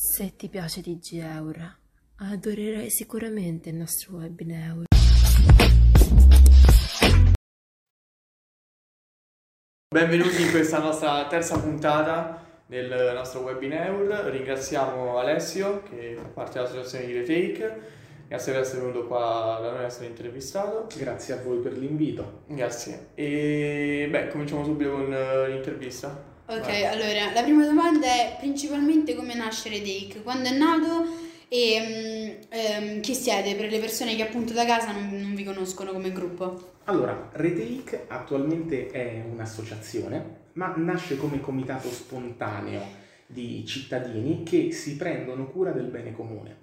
Se ti piace DG Eura, adorerai sicuramente il nostro webinar. Benvenuti in questa nostra terza puntata del nostro webinar. Ringraziamo Alessio che fa parte dell'associazione di Retake. Grazie per essere venuto qua da noi a essere intervistato. Grazie a voi per l'invito. Grazie. E beh, cominciamo subito con eh, l'intervista. Ok, Vai. allora la prima domanda è principalmente come nasce Redake, quando è nato e mm, ehm, chi siete per le persone che appunto da casa non, non vi conoscono come gruppo. Allora, Retake attualmente è un'associazione, ma nasce come comitato spontaneo di cittadini che si prendono cura del bene comune.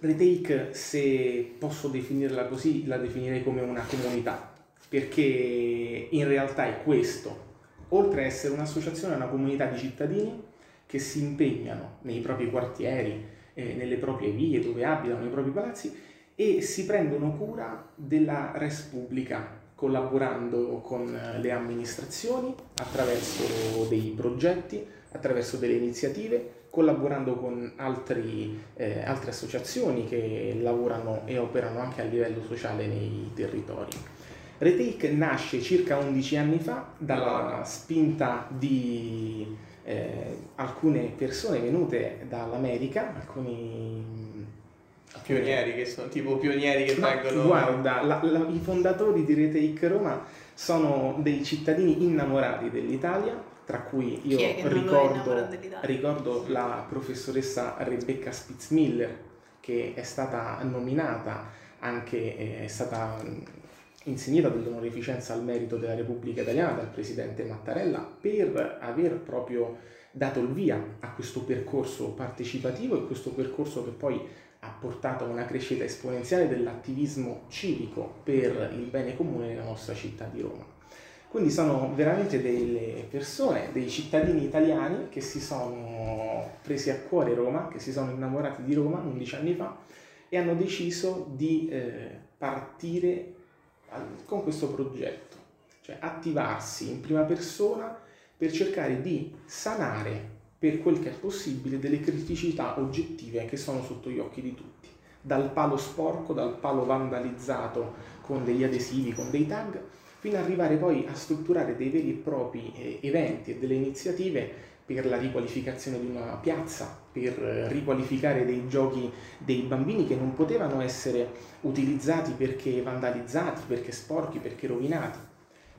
Retake, se posso definirla così, la definirei come una comunità, perché in realtà è questo. Oltre a essere un'associazione, è una comunità di cittadini che si impegnano nei propri quartieri, eh, nelle proprie vie dove abitano, nei propri palazzi e si prendono cura della res pubblica collaborando con eh, le amministrazioni attraverso dei progetti, attraverso delle iniziative, collaborando con altri, eh, altre associazioni che lavorano e operano anche a livello sociale nei territori. Retake nasce circa 11 anni fa dalla spinta di eh, alcune persone venute dall'America, alcuni Pionieri che sono tipo pionieri che ma vengono. guarda, la- la- i fondatori di Retake Roma sono dei cittadini innamorati dell'italia, tra cui io ricordo, ricordo la professoressa Rebecca Spitzmiller, che è stata nominata, anche eh, è stata insignita dell'onorificenza al merito della Repubblica Italiana dal presidente Mattarella per aver proprio dato il via a questo percorso partecipativo e questo percorso che poi ha portato a una crescita esponenziale dell'attivismo civico per il bene comune nella nostra città di Roma. Quindi sono veramente delle persone, dei cittadini italiani che si sono presi a cuore Roma, che si sono innamorati di Roma 11 anni fa e hanno deciso di eh, partire con questo progetto, cioè attivarsi in prima persona per cercare di sanare per quel che è possibile delle criticità oggettive che sono sotto gli occhi di tutti, dal palo sporco, dal palo vandalizzato con degli adesivi, con dei tag, fino ad arrivare poi a strutturare dei veri e propri eh, eventi e delle iniziative per la riqualificazione di una piazza, per eh, riqualificare dei giochi dei bambini che non potevano essere utilizzati perché vandalizzati, perché sporchi, perché rovinati.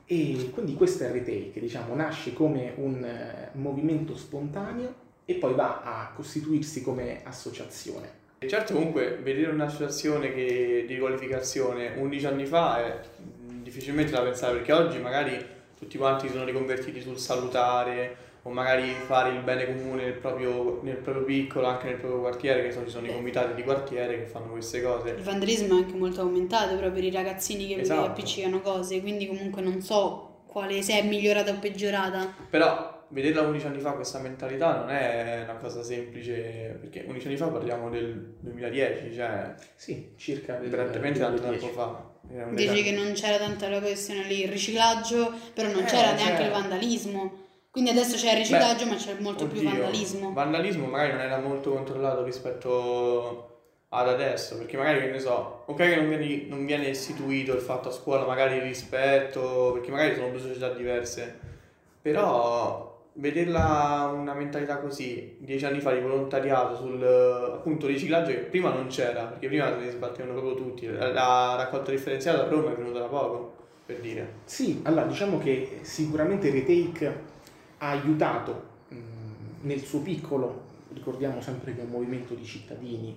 E quindi questo è Retake, diciamo, nasce come un eh, movimento spontaneo e poi va a costituirsi come associazione. Certo, comunque, vedere un'associazione che, di qualificazione 11 anni fa è mh, difficilmente da pensare perché oggi magari tutti quanti sono riconvertiti sul salutare o magari fare il bene comune nel proprio, nel proprio piccolo, anche nel proprio quartiere, che so, ci sono i comitati di quartiere che fanno queste Il cose. vandalismo è anche molto aumentato proprio per i ragazzini che vi Esatto. appiccicano cose, quindi comunque non so quale se è migliorata o peggiorata. Però vederla 11 anni fa questa mentalità non è una cosa semplice, perché 11 anni fa parliamo del 2010, cioè Sì, circa prevalentemente tanto 2010. tempo fa. Dici che non c'era tanta la questione lì, il riciclaggio, però non Eh, c'era neanche cioè- il vandalismo. Quindi adesso c'è il riciclaggio, ma c'è molto più Oddio, vandalismo. Vandalismo magari non era molto controllato rispetto ad adesso, perché magari, che ne so, ok che non viene, non viene istituito il fatto a scuola, magari il rispetto, perché magari sono due società diverse, però vederla una mentalità così, dieci anni fa di volontariato sul appunto riciclaggio che prima non c'era, perché prima se ne sbattevano proprio tutti, la, la raccolta differenziata da Roma è venuta da poco, per dire. Sì, allora diciamo che sicuramente Retake ha aiutato mh, nel suo piccolo, ricordiamo sempre che è un movimento di cittadini,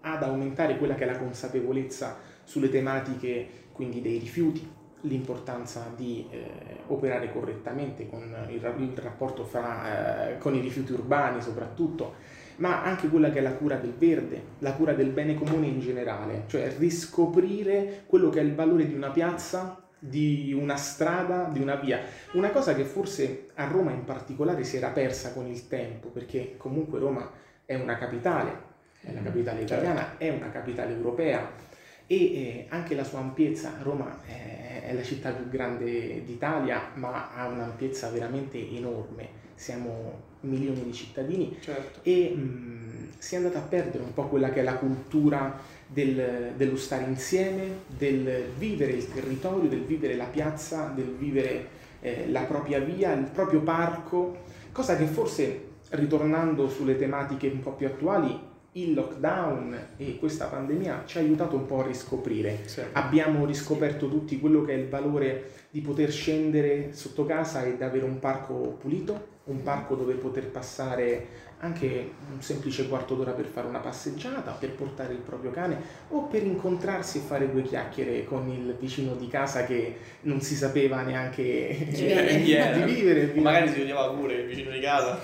ad aumentare quella che è la consapevolezza sulle tematiche quindi dei rifiuti, l'importanza di eh, operare correttamente con il, il rapporto fra, eh, con i rifiuti urbani soprattutto, ma anche quella che è la cura del verde, la cura del bene comune in generale, cioè riscoprire quello che è il valore di una piazza, di una strada, di una via. Una cosa che forse a Roma in particolare si era persa con il tempo, perché comunque Roma è una capitale, è la capitale italiana, è una capitale europea e eh, anche la sua ampiezza, Roma è, è la città più grande d'Italia, ma ha un'ampiezza veramente enorme. Siamo milioni di cittadini Certo. e mh, si è andata a perdere un po' quella che è la cultura del- dello stare insieme, del vivere il territorio, del vivere la piazza, del vivere eh, la propria via, il proprio parco, cosa che forse ritornando sulle tematiche un po' più attuali, il lockdown e questa pandemia ci ha aiutato un po' a riscoprire. Sì. Abbiamo riscoperto tutti quello che è il valore di poter scendere sotto casa ed avere un parco pulito, un parco dove poter passare anche un semplice quarto d'ora per fare una passeggiata, per portare il proprio cane o per incontrarsi e fare due chiacchiere con il vicino di casa che non si sapeva neanche. Chi era? di vivere. O Magari si vedeva pure il vicino di casa.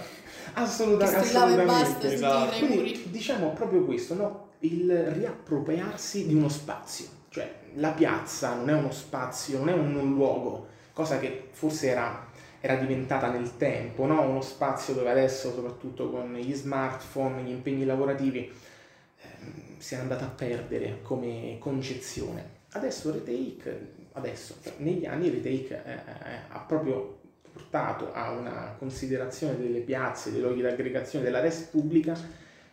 Assoluta- assolutamente. Esatto. Quindi diciamo proprio questo, no? il riappropriarsi di uno spazio, cioè la piazza non è uno spazio, non è un luogo, cosa che forse era, era diventata nel tempo, no? uno spazio dove adesso, soprattutto con gli smartphone, gli impegni lavorativi, ehm, si è andata a perdere come concezione. Adesso Retake, adesso, negli anni Retake eh, eh, ha proprio portato a una considerazione delle piazze, dei luoghi di aggregazione della res pubblica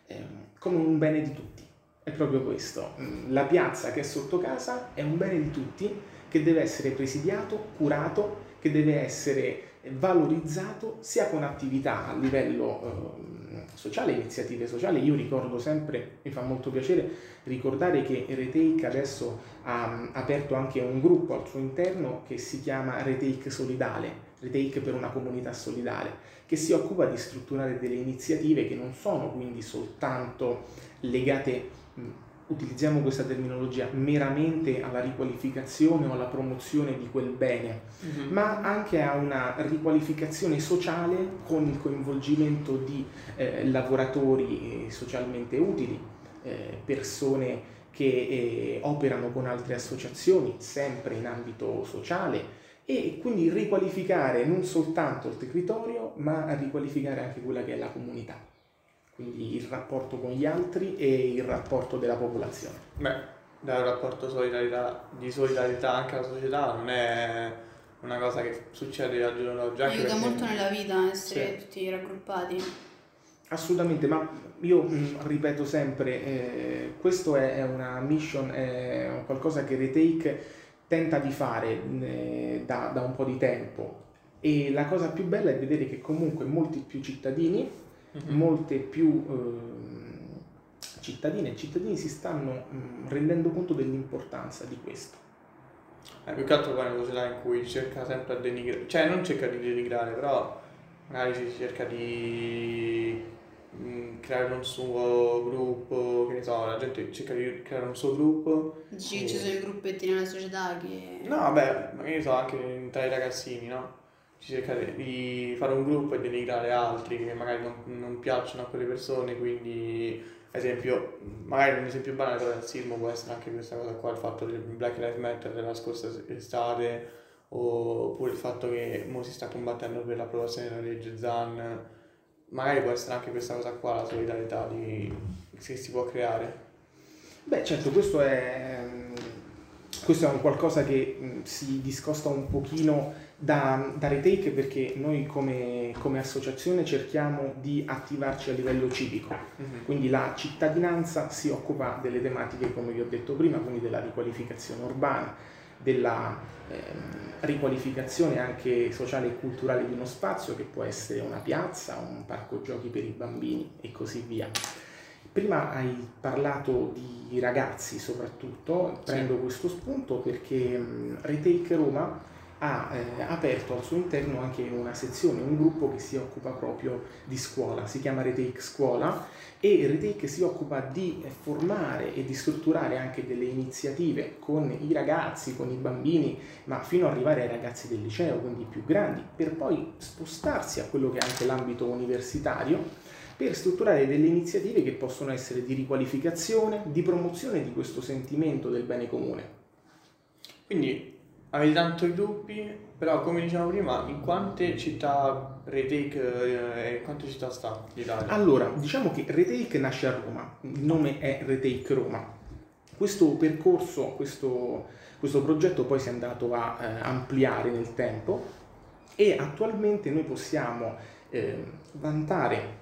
ehm, come un bene di tutti. È proprio questo. Mm, La piazza che è sotto casa è un bene di tutti che deve essere presidiato, curato, che deve essere valorizzato sia con attività a livello ehm, sociale, iniziative sociali. Io ricordo sempre, mi fa molto piacere ricordare che Retake adesso ha aperto anche un gruppo al suo interno che si chiama Retake Solidale, Retake per una comunità solidale, che si occupa di strutturare delle iniziative che non sono quindi soltanto legate, mh, utilizziamo questa terminologia, meramente alla riqualificazione o alla promozione di quel bene, Mhm. ma anche a una riqualificazione sociale con il coinvolgimento di eh, lavoratori eh, socialmente utili, eh, persone che eh, operano con altre associazioni, sempre in ambito sociale, e quindi riqualificare non soltanto il territorio, ma riqualificare anche quella che è la comunità, quindi il rapporto con gli altri e il rapporto della popolazione. Beh, dare un rapporto solidarietà- di solidarietà anche alla società non è una cosa che succede al giorno d'oggi. Aiuta perché- molto nella vita essere Sì. tutti raggruppati. Assolutamente, ma io mh, ripeto sempre, eh, questo è, è una mission, è un qualcosa che Retake tenta di fare mh, da, da un po' di tempo e la cosa più bella è vedere che comunque molti più cittadini, Mhm. molte più ehm, cittadine e cittadini si stanno mh, rendendo conto dell'importanza di questo. Eh, più che altro poi è una società in cui cerca sempre a denigrare, cioè non cerca di denigrare, però magari si cerca di mm, creare un suo gruppo, che ne so, la gente cerca di creare un suo gruppo. Dici che ci sono i gruppetti nella società che... No, vabbè, magari ne so, anche tra i ragazzini, no? Si cerca di fare un gruppo e denigrare altri che magari non, non piacciono a quelle persone, quindi esempio, magari un esempio banale del razzismo può essere anche questa cosa qua, il fatto del Black Lives Matter della scorsa estate, oppure il fatto che mo si sta combattendo per l'approvazione della legge ZAN, magari può essere anche questa cosa qua, la solidarietà di, che si può creare. Beh, certo, questo è, questo è un qualcosa che mh, si discosta un pochino da, da Retake perché noi come, come associazione cerchiamo di attivarci a livello civico. Quindi la cittadinanza si occupa delle tematiche, come vi ho detto prima, quindi della riqualificazione urbana, della ehm, riqualificazione anche sociale e culturale di uno spazio che può essere una piazza, un parco giochi per i bambini e così via. Prima hai parlato di ragazzi soprattutto, prendo questo spunto perché mh, Retake Roma ha eh, aperto al suo interno anche una sezione, un gruppo che si occupa proprio di scuola, si chiama Retake Scuola e Retake si occupa di formare e di strutturare anche delle iniziative con i ragazzi, con i bambini, ma fino ad arrivare ai ragazzi del liceo, quindi più grandi, per poi spostarsi a quello che è anche l'ambito universitario per strutturare delle iniziative che possono essere di riqualificazione, di promozione di questo sentimento del bene comune. Quindi avete tanti gruppi, però come dicevamo prima, in quante città Retake eh, in quante città sta l'Italia? Allora, diciamo che Retake nasce a Roma, il nome è Retake Roma. Questo percorso, questo, questo progetto poi si è andato a eh, ampliare nel tempo e attualmente noi possiamo eh, vantare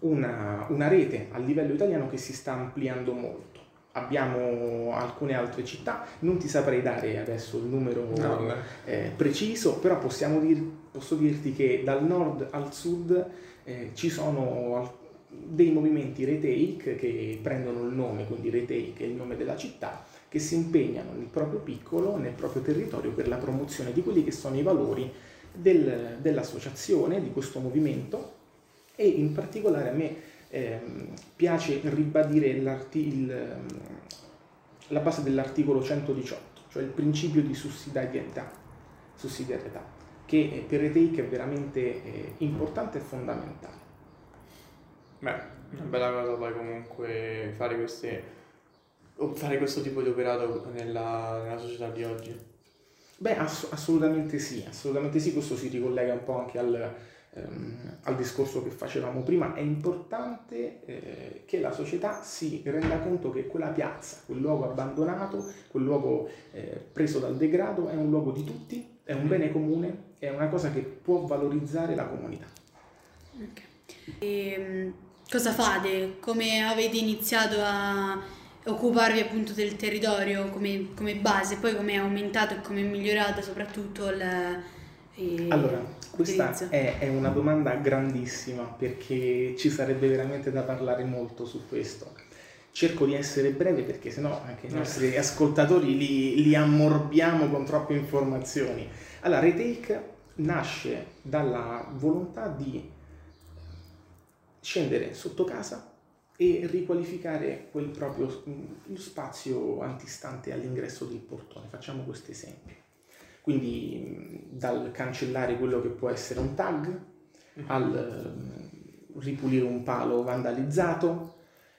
una, una rete a livello italiano che si sta ampliando molto. Abbiamo alcune altre città, non ti saprei dare adesso il numero No, eh, preciso, però possiamo dir- posso dirti che dal nord al sud eh, ci sono dei movimenti retake che prendono il nome, quindi retake è il nome della città, che si impegnano nel proprio piccolo, nel proprio territorio per la promozione di quelli che sono i valori del- dell'associazione, di questo movimento e in particolare a me ehm, piace ribadire il, ehm, la base dell'articolo 118, cioè il principio di sussidiarietà, sussidiarietà che per Retake è veramente eh, importante e fondamentale. Beh, una bella cosa poi comunque fare queste fare questo tipo di operato nella, nella società di oggi. Beh, ass- assolutamente sì, assolutamente sì, questo si ricollega un po' anche al, ehm, al discorso che facevamo prima. È importante eh, che la società si renda conto che quella piazza, quel luogo abbandonato, quel luogo eh, preso dal degrado è un luogo di tutti, è un bene comune, è una cosa che può valorizzare la comunità. Ehm, cosa fate? Come avete iniziato a occuparvi appunto del territorio come, come base? Poi come è aumentato e come è migliorato soprattutto il... eh, Allora, questa è, è una domanda grandissima perché ci sarebbe veramente da parlare molto su questo. Cerco di essere breve perché sennò anche i nostri ascoltatori li, li ammorbiamo con troppe informazioni. Allora, Retake nasce dalla volontà di scendere sotto casa e riqualificare quel proprio mm, lo spazio antistante all'ingresso del portone. Facciamo questo esempio. Quindi mh, dal cancellare quello che può essere un tag al mm, ripulire un palo vandalizzato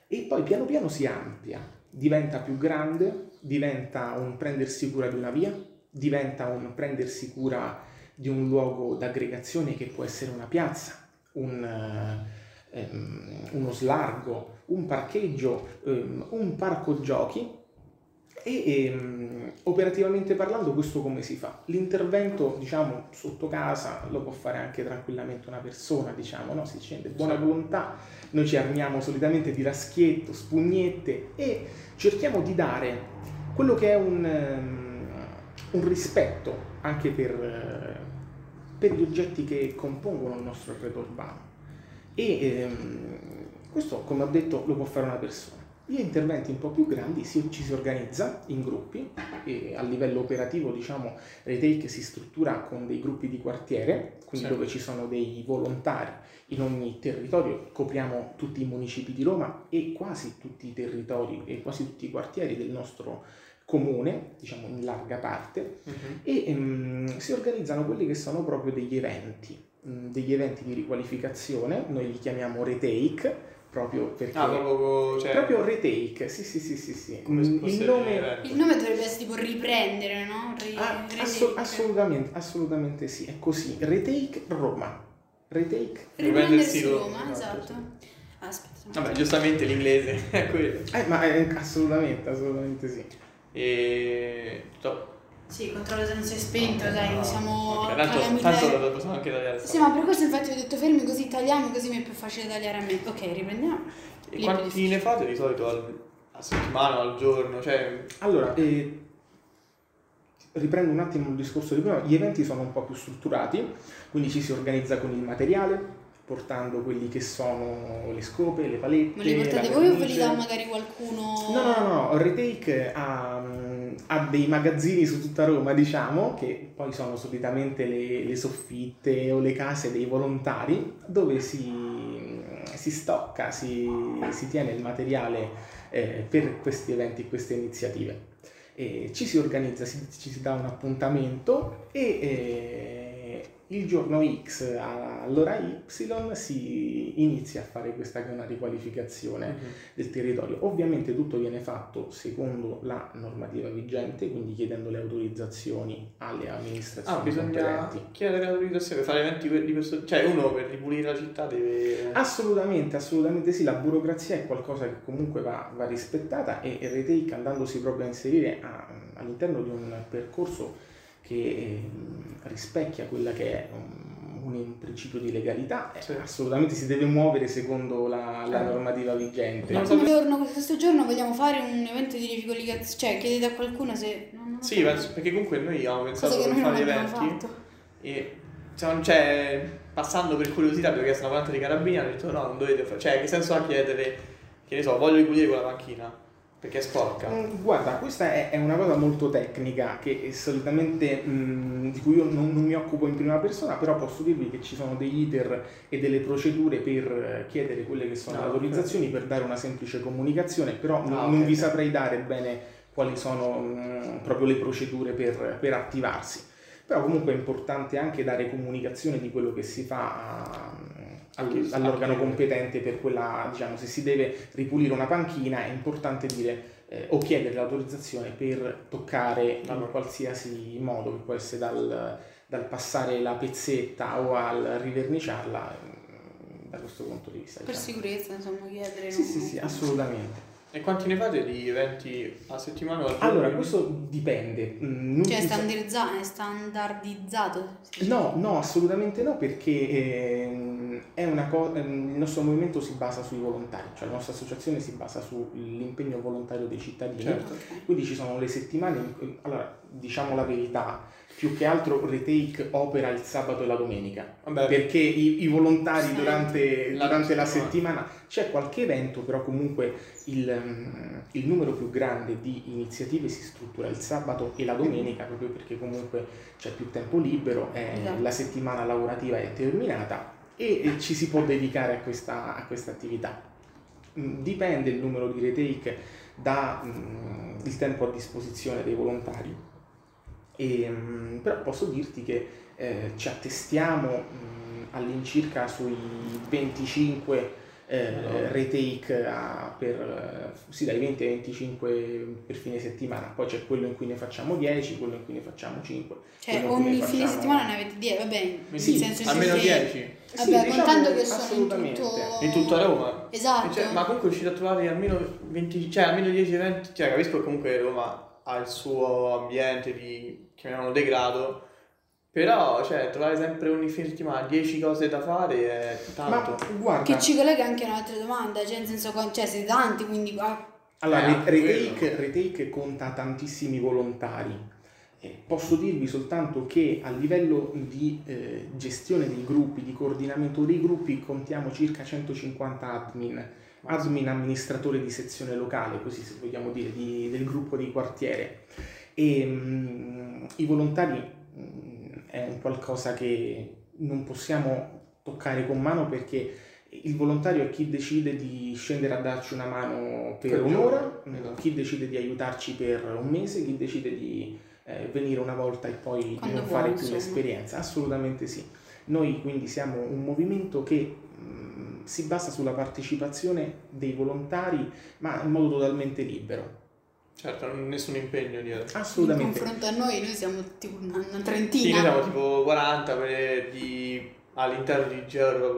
e poi piano piano si amplia, diventa più grande, diventa un prendersi cura di una via, diventa un prendersi cura di un luogo d'aggregazione che può essere una piazza, un, ehm, uno slargo, un parcheggio, ehm, un parco giochi e ehm, operativamente parlando questo come si fa? L'intervento diciamo sotto casa lo può fare anche tranquillamente una persona, diciamo, no? si scende buona Sì. volontà, noi ci armiamo solitamente di raschietto, spugnette e cerchiamo di dare quello che è un, ehm, un rispetto anche per, per gli oggetti che compongono il nostro arredo urbano. E ehm, questo, come ho detto, lo può fare una persona. Gli interventi un po' più grandi si- ci si organizza in gruppi e a livello operativo, diciamo, Retake si struttura con dei gruppi di quartiere, quindi Sì. dove ci sono dei volontari in ogni territorio, copriamo tutti i municipi di Roma e quasi tutti i territori e quasi tutti i quartieri del nostro comune, diciamo in larga parte, Mhm. e ehm, si organizzano quelli che sono proprio degli eventi, mh, degli eventi di riqualificazione, noi li chiamiamo retake, proprio perché... Ah, proprio, cioè, proprio retake, sì sì sì sì, sì. il nome... Il nome dovrebbe essere tipo riprendere, no? Ri- Ah, asso- assolutamente, assolutamente sì, è così, retake Roma, retake... Riprendersi Roma, Roma, esatto, esatto. Aspetta. Vabbè, giustamente l'inglese è quello. Eh, ma eh, assolutamente, assolutamente sì. E... top. Sì, controllo se non si è spento, dai, siamo Ok, a tanto, calamite. tanto lo possiamo anche tagliare. Sì, ma per questo infatti ho detto fermi così tagliamo, così mi è più facile tagliare a me. Ok, riprendiamo. E Libri quanti ne fate di solito al- a settimana, al giorno? Cioè, Allora, eh, riprendo un attimo il discorso di prima, gli eventi sono un po' più strutturati, quindi ci si organizza con il materiale, portando quelli che sono le scope, le palette. Ma li portate voi o ve li dà magari qualcuno? No, no, no, no, Retake ha, mm, ha dei magazzini su tutta Roma, diciamo, che poi sono solitamente le, le soffitte o le case dei volontari, dove si, si stocca, si, si tiene il materiale eh, per questi eventi queste iniziative. E ci si organizza, si- ci si dà un appuntamento e eh, il giorno X all'ora Y si inizia a fare questa che è una riqualificazione del territorio. Ovviamente tutto viene fatto secondo la normativa vigente, quindi chiedendo le autorizzazioni alle ah, amministrazioni bisogna competenti. chiedere l'autorizzazione per fare eventi di questo... Cioè, uno per ripulire la città deve... Assolutamente, assolutamente sì, la burocrazia è qualcosa che comunque va, va rispettata e Retake andandosi proprio a inserire a- all'interno di un percorso che ehm, rispecchia quella che è um, un principio di legalità, eh, Sì. assolutamente si deve muovere secondo la, la Certo. normativa vigente. Ma come giorno, questo giorno vogliamo fare un evento di ricollegazione, cioè chiedete a qualcuno se... lo Sì, so. penso- perché comunque noi avevamo pensato Cosa che di fare gli abbiamo eventi fatto. e cioè, cioè, passando per curiosità abbiamo chiesto una volante di carabinieri hanno detto no, non dovete fare, cioè che senso ha chiedere, che ne so, voglio ripulire quella macchina perché è sporca. Mm, Guarda, questa è, una cosa molto tecnica che solitamente mm, di cui io non, non mi occupo in prima persona, però posso dirvi che ci sono degli iter e delle procedure per eh, chiedere quelle che sono Ah, le autorizzazioni per dare una semplice comunicazione, però non, Ah, non ok. vi saprei dare bene quali sono mm, proprio le procedure per, per attivarsi. Però comunque è importante anche dare comunicazione di quello che si fa a- all'organo competente per quella, diciamo, se si deve ripulire una panchina è importante dire eh, o chiedere l'autorizzazione per toccare in Allora. qualsiasi modo, che può essere dal, dal passare la pezzetta o al riverniciarla, mm, da questo punto di vista. Per diciamo. sicurezza, insomma, chiedere... Sì, sì, sì, assolutamente. E quanti ne fate di eventi a settimana o al giorno? Allora, questo dipende. mm, non Cioè è ti so- standardizza- è standardizzato? No, no, assolutamente no, perché ehm, è una co- ehm, il nostro movimento si basa sui volontari, cioè la nostra associazione si basa sull'impegno volontario dei cittadini. Certo. Quindi ci sono le settimane, in cui- allora diciamo la verità, più che altro Retake opera il sabato e la domenica, Vabbè, perché i, i volontari Sì. durante, La durante la settimana. c'è qualche evento, però comunque il, mm, il numero più grande di iniziative si struttura il sabato e la domenica, proprio perché comunque c'è più tempo libero, eh, Esatto. la settimana lavorativa è terminata e, e ci si può dedicare a questa, a questa attività. Mm, Dipende il numero di retake dal tempo a disposizione dei volontari. E, mm, però posso dirti che eh, ci attestiamo mm, all'incirca sui 25 eh, retake a- per, eh, sì, dai 20 ai 25 per fine settimana, poi c'è quello in cui ne facciamo 10, quello in cui ne facciamo 5. Cioè ogni ne fine facciamo- settimana ne avete 10, vabbè, nel sì, senso almeno che- 10 Sì, Vabbè, diciamo contando che sono in tutto... in tutta Roma. Esatto. Cioè, ma comunque riuscite a trovare almeno 20, cioè almeno 10 eventi, cioè capisco che comunque Roma ha il suo ambiente di, chiamiamolo degrado, però cioè trovare sempre ogni fine settimana 10 cose da fare è Ma tanto. guarda, Che ci collega anche a un'altra domanda, cioè nel senso, cioè siete tanti, quindi ah, Allora, Eh, Retake. Retake conta tantissimi volontari. Eh, posso dirvi soltanto che a livello di eh, gestione dei gruppi, di coordinamento dei gruppi, contiamo circa 150 admin, admin amministratore di sezione locale, così se vogliamo dire, di- del gruppo di quartiere. E mm, i volontari mm, è un qualcosa che non possiamo toccare con mano perché il volontario è chi decide di scendere a darci una mano per Per un'ora, giorno, esatto. chi decide di aiutarci per un mese, chi decide di eh, venire una volta e poi di Quando non fare più insomma. l'esperienza. Assolutamente sì. Noi quindi siamo un movimento che mh, si basa sulla partecipazione dei volontari, ma in modo totalmente libero. Certo, non- nessun impegno dietro. in Assolutamente. confronto a noi, noi siamo tipo una, una Sì, noi trentina. siamo tipo 40 per- di- all'interno di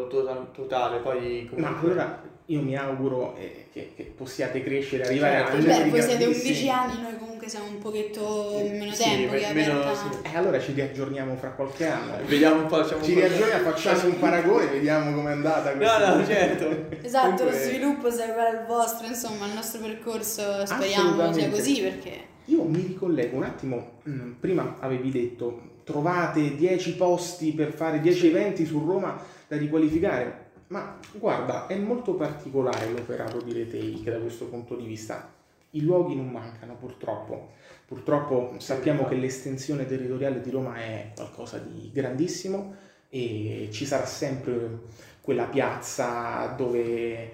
to- totale, poi Ma comunque... allora io mi auguro eh, che, che possiate crescere, arrivare Certo. a Beh, voi siete grandissimi. 11 anni, noi comunque siamo un pochetto meno Sì, tempo me- che è meno- aperta. sì. E allora ci riaggiorniamo fra qualche anno. Vediamo un po', facciamo Ci riaggiorniamo, facciamo un paragone, vediamo com'è andata No, no, certo. Esatto, Comunque- lo sviluppo sarà uguale al vostro, insomma, il nostro percorso speriamo sia così perché... Io mi ricollego un attimo, mm, prima avevi detto trovate 10 posti per fare 10 eventi su Roma da riqualificare, ma guarda, è molto particolare l'operato di Retake da questo punto di vista. I luoghi non mancano purtroppo. Purtroppo sappiamo che l'estensione territoriale di Roma è qualcosa di grandissimo e ci sarà sempre quella piazza dove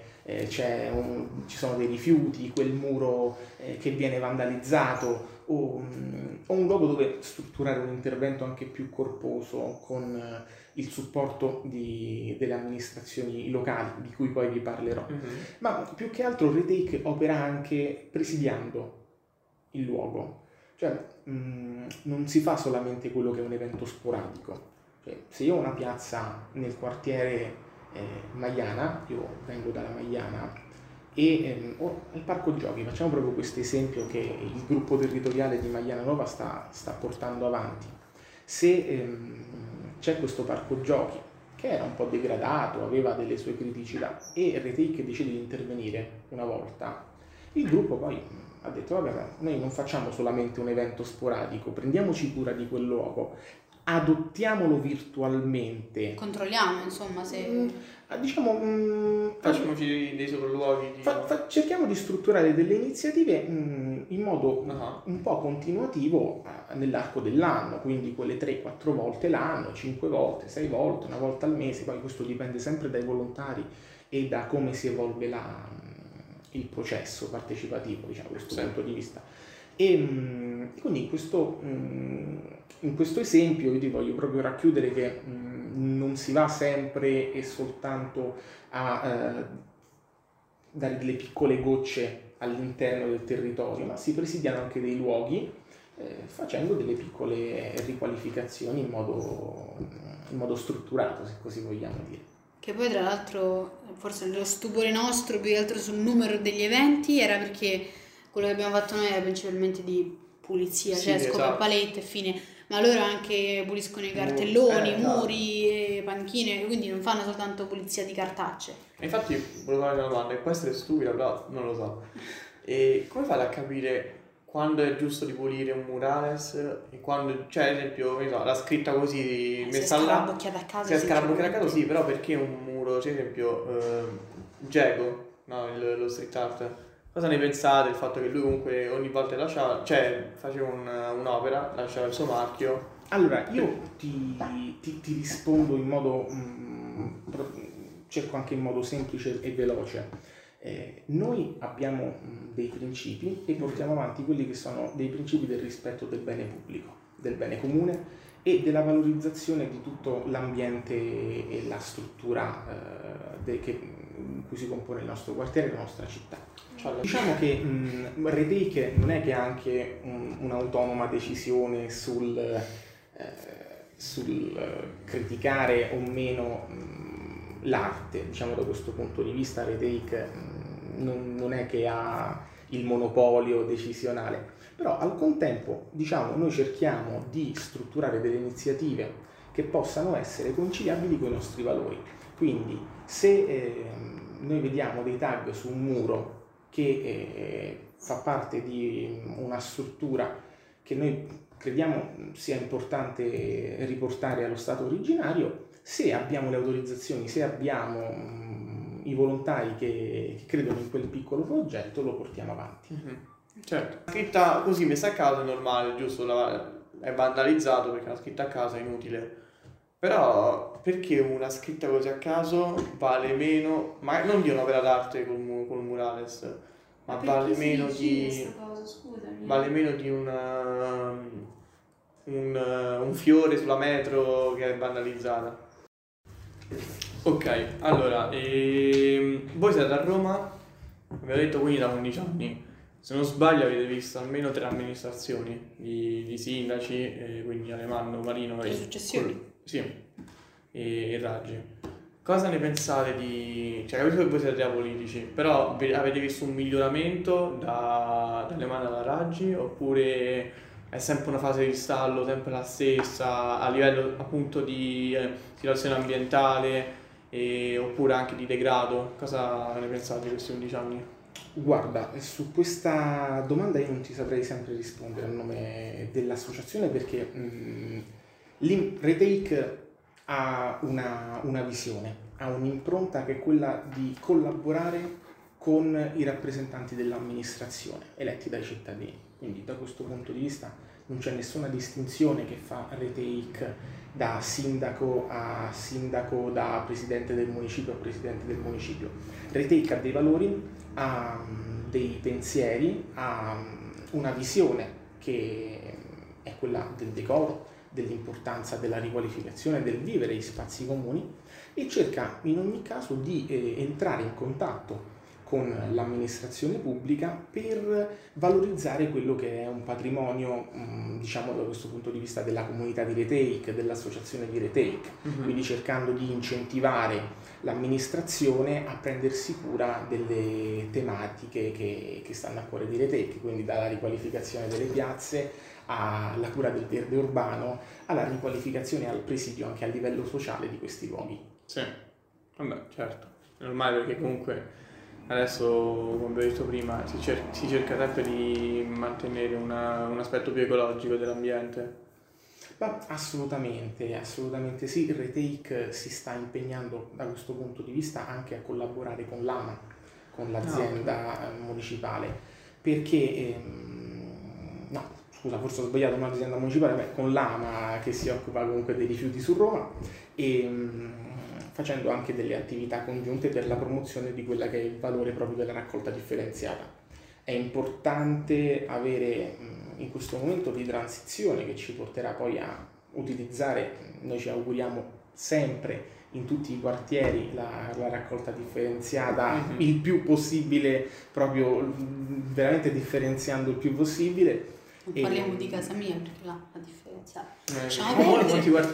un- ci sono dei rifiuti, quel muro eh, che viene vandalizzato o, mm, o un luogo dove strutturare un intervento anche più corposo con eh, il supporto di- delle amministrazioni locali di cui poi vi parlerò. Mhm. Ma più che altro Retake opera anche presidiando il luogo, cioè mh, non si fa solamente quello che è un evento sporadico. Cioè, se io ho una piazza nel quartiere eh, Maiana, io vengo dalla Maiana, e ehm, ho il parco giochi, facciamo proprio questo esempio che il gruppo territoriale di Maiana Nova sta, sta portando avanti. Se ehm, c'è questo parco giochi che era un po' degradato, aveva delle sue criticità e Retake decide di intervenire una volta. Il gruppo poi ha detto vabbè noi non facciamo solamente un evento sporadico, prendiamoci cura di quel luogo, adottiamolo virtualmente. Controlliamo, insomma, se... Mm, diciamo, mm, Facciamoci dei sopralluoghi. Di... fa- fa- cerchiamo di strutturare delle iniziative mm, in modo Ah. un po' continuativo eh, nell'arco dell'anno, quindi quelle 3-4 volte l'anno, 5 volte, 6 volte, una volta al mese, poi questo dipende sempre dai volontari e da come si evolve la- il processo partecipativo, diciamo, da questo Sì. punto di vista. E mm, quindi in questo, mm, in questo esempio io ti voglio proprio racchiudere che mm, non si va sempre e soltanto a eh, dare delle piccole gocce all'interno del territorio, ma si presidiano anche dei luoghi eh, facendo delle piccole riqualificazioni in modo, in modo strutturato, se così vogliamo dire. Che poi tra l'altro, forse lo stupore nostro più che altro sul numero degli eventi era perché quello che abbiamo fatto noi era principalmente di pulizia, Sì, cioè scopa esatto. palette e fine, ma loro anche puliscono i cartelloni, eh, i esatto. muri, e panchine, quindi non fanno soltanto pulizia di cartacce. E infatti volevo fare una domanda, e può essere stupida, però non lo so. E come fate a capire quando è giusto di pulire un murales e quando, cioè ad esempio, so, la scritta così Eh, se messa là, scarabocchiata a casa. si è scarabocchiata a caso, sì, però perché un muro, cioè ad esempio, eh, Geco, no, il- lo street art, cosa ne pensate del fatto che lui comunque ogni volta lasciava, cioè faceva un- un'opera, lasciava il suo marchio, Allora, io ti, ti- ti rispondo in modo, mm, pro- cerco anche in modo semplice e veloce. Eh, noi abbiamo mm, dei principi e portiamo avanti quelli che sono dei principi del rispetto del bene pubblico, del bene comune e della valorizzazione di tutto l'ambiente e la struttura eh, de- che- in cui si compone il nostro quartiere e la nostra città. cioè Diciamo che mh, Retake non è che ha anche un- un'autonoma decisione sul, eh, sul eh, criticare o meno mh, l'arte, diciamo da questo punto di vista Retake mh, non, non è che ha il monopolio decisionale, però al contempo diciamo noi cerchiamo di strutturare delle iniziative che possano essere conciliabili con i nostri valori. Quindi se ehm, noi vediamo dei tag su un muro che eh, fa parte di una struttura che noi crediamo sia importante riportare allo stato originario, se abbiamo le autorizzazioni, se abbiamo mm, i volontari che, che credono in quel piccolo progetto, lo portiamo avanti. Mhm. Certo. Scritta così messa a caso è normale, giusto? La- è vandalizzato perché una scritta a caso è inutile. Però perché una scritta così a caso vale meno, ma non di un'opera d'arte col, mu- col murales, ma vale meno di vale meno di una, un, un fiore sulla metro che è vandalizzata. Ok, allora, ehm, voi siete a Roma, vi ho detto quindi da 11 anni. Se non sbaglio avete visto almeno tre amministrazioni di, di sindaci, eh, quindi Alemanno, Marino e... successioni. Sì, e, e Raggi. Cosa ne pensate di... cioè capisco che voi siete apolitici, però ve- avete visto un miglioramento da, dalle mani alla Raggi oppure è sempre una fase di stallo, sempre la stessa a livello appunto di eh, situazione ambientale e- oppure anche di degrado? Cosa ne pensate di questi 11 anni? Guarda, su questa domanda io non ti saprei sempre rispondere a nome dell'associazione perché mm, l'im- Retake ha una, una visione, ha un'impronta che è quella di collaborare con i rappresentanti dell'amministrazione eletti dai cittadini. Quindi da questo punto di vista non c'è nessuna distinzione che fa Retake da sindaco a sindaco, da presidente del municipio a presidente del municipio. Retake ha dei valori, ha dei pensieri, ha una visione che è quella del decoro, dell'importanza della riqualificazione, del vivere gli spazi comuni e cerca in ogni caso di eh, entrare in contatto con l'amministrazione pubblica per valorizzare quello che è un patrimonio, mh, diciamo da questo punto di vista della comunità di Retake, dell'associazione di Retake, quindi cercando di incentivare l'amministrazione a prendersi cura delle tematiche che, che stanno a cuore di Retake, quindi dalla riqualificazione delle piazze alla cura del verde urbano, alla riqualificazione e al presidio anche a livello sociale di questi luoghi. Sì, vabbè, certo. È normale perché comunque adesso, come abbiamo detto prima, si, cer- si cerca sempre di mantenere una- un aspetto più ecologico dell'ambiente. Ma assolutamente, assolutamente sì. Retake si sta impegnando da questo punto di vista anche a collaborare con l'AMA, con l'azienda municipale, perché, ehm, no, scusa, forse ho sbagliato, non l'azienda municipale, beh, con l'AMA che si occupa comunque dei rifiuti su Roma e ehm, facendo anche delle attività congiunte per la promozione di quella che è il valore proprio della raccolta differenziata. È importante avere mh, in questo momento di transizione che ci porterà poi a utilizzare, noi ci auguriamo sempre in tutti i quartieri la, la raccolta differenziata Mhm. il più possibile, proprio mh, veramente differenziando il più possibile. Non parliamo di casa mia perché là la differenza. Eh, Ciao,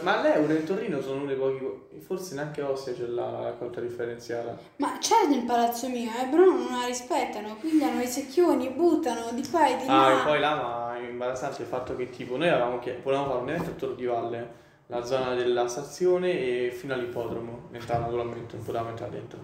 ma all'Euro in Torino sono uno dei pochi, forse neanche Ostia c'è la raccolta differenziata. Ma c'è nel palazzo mio, eh, però non la rispettano, pigliano i secchioni, buttano di qua e di Ah, là. e poi là, ma imbarazzante il fatto che tipo noi avevamo chied- volevamo fare un evento a Toro di Valle, la zona della stazione e fino all'ippodromo, entrare naturalmente, non potevamo entrare dentro.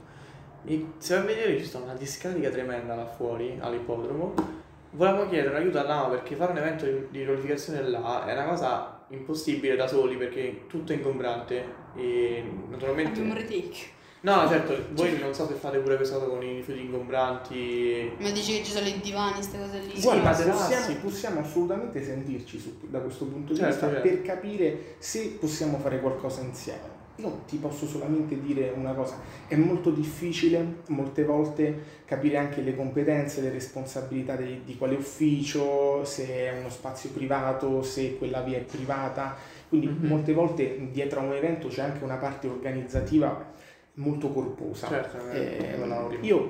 E se vai a vedere ci sta una discarica tremenda là fuori, all'ippodromo. Volevamo chiedere aiuto all'AMA perché fare un evento di, di riqualificazione là è una cosa impossibile da soli perché tutto è ingombrante e naturalmente... Abbiamo un retake. No, certo, voi non so se fate pure questa cosa con i rifiuti ingombranti. Ma dici che ci sono i divani, queste cose lì. Sì, Guarda, possiamo, possiamo assolutamente sentirci su- da questo punto di Certo, vista certo. per capire se possiamo fare qualcosa insieme. Io ti posso solamente dire una cosa, è molto difficile molte volte capire anche le competenze, le responsabilità di, di quale ufficio, se è uno spazio privato, se quella via è privata, quindi Mhm. molte volte dietro a un evento c'è anche una parte organizzativa molto corposa. Certo, Eh, io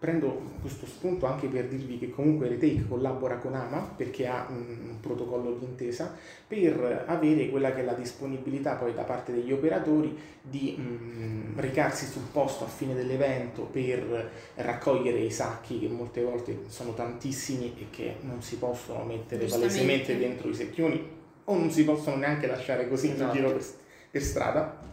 prendo questo spunto anche per dirvi che comunque Retake collabora con AMA perché ha un protocollo di intesa per avere quella che è la disponibilità poi da parte degli operatori di mm, recarsi sul posto a fine dell'evento per raccogliere i sacchi che molte volte sono tantissimi e che non si possono mettere palesemente dentro i secchioni o non si possono neanche lasciare così in Esatto. giro per, per strada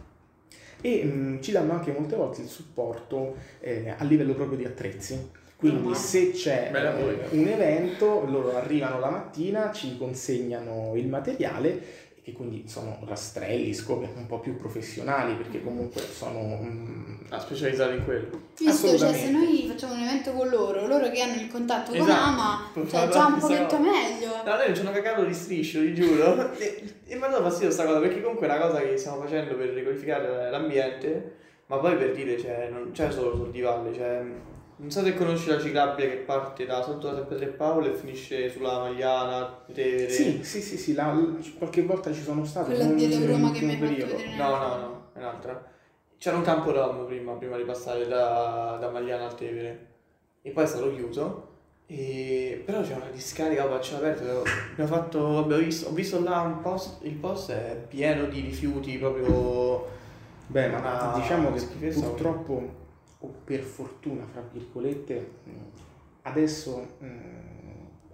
e mm, ci danno anche molte volte il supporto eh, a livello proprio di attrezzi. Quindi se c'è eh, un evento, loro arrivano la mattina, ci consegnano il materiale che quindi sono rastrelli, scope un po' più professionali perché comunque sono mm, Ah, specializzato in quello. Visto, cioè, se noi facciamo un evento con loro, loro che hanno il contatto con Esatto. Ama, Può cioè già un pochetto cosa. meglio. No, noi non ci hanno cagato di striscio, vi giuro. e, e mi ha dato fastidio sta cosa, perché comunque è una cosa che stiamo facendo per riqualificare l'ambiente, ma poi per dire, cioè, non c'è solo sul di Valle, cioè, non so se conosci la ciclabile che parte da sotto da San Pietro e Paolo e finisce sulla Magliana, Tevere. Sì, sì, sì, sì, la- qualche volta ci sono stato. Quella non di in Roma che un mi hai fatto vedere. No, no, no, è un'altra. C'era un campo rom prima, prima di passare da, da Magliana al Tevere. E poi è stato chiuso. E... Però c'è una discarica a cielo aperto. Abbiamo fatto. Abbiamo visto, ho visto là un post. Il post è pieno di rifiuti proprio. Beh, ma Una diciamo che purtroppo, o per fortuna, fra virgolette, mh, adesso mh,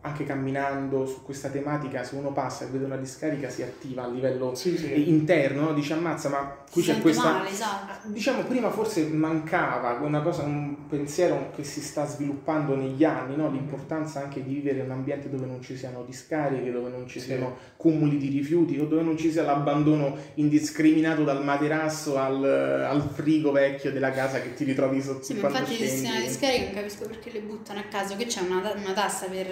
anche camminando su questa tematica, se uno passa e vede una discarica si attiva a livello Sì, eh, interno, no? dice ammazza, ma qui Si c'è questa... male, esatto. Diciamo, prima forse mancava una cosa, un pensiero che si sta sviluppando negli anni, no? l'importanza anche di vivere in un ambiente dove non ci siano discariche, dove non ci Sì. siano cumuli di rifiuti, o dove non ci sia l'abbandono indiscriminato dal materasso al, al frigo vecchio della casa che ti ritrovi sotto Sì, infatti il sistema di scendi. scarica non capisco perché le buttano a caso, che c'è una, una tassa per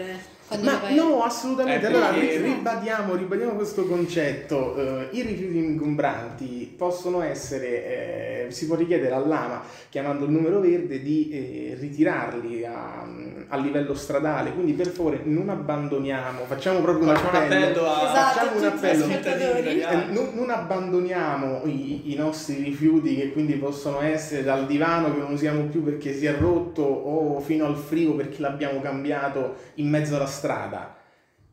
quando Ma vai... no, assolutamente. Eh, allora ribadiamo, ribadiamo questo concetto. Eh, I rifiuti ingombranti possono essere, eh, si può richiedere all'AMA, chiamando il numero verde, di eh, ritirarli a, a livello stradale. Quindi per favore non abbandoniamo, facciamo proprio un Facciamo un appello. appello a. Esatto, facciamo un appello. italiani. Eh, non, non abbandoniamo i, i nostri rifiuti che quindi possono essere dal divano che non usiamo più perché si è rotto o fino al frigo perché l'abbiamo cambiato in mezzo alla strada strada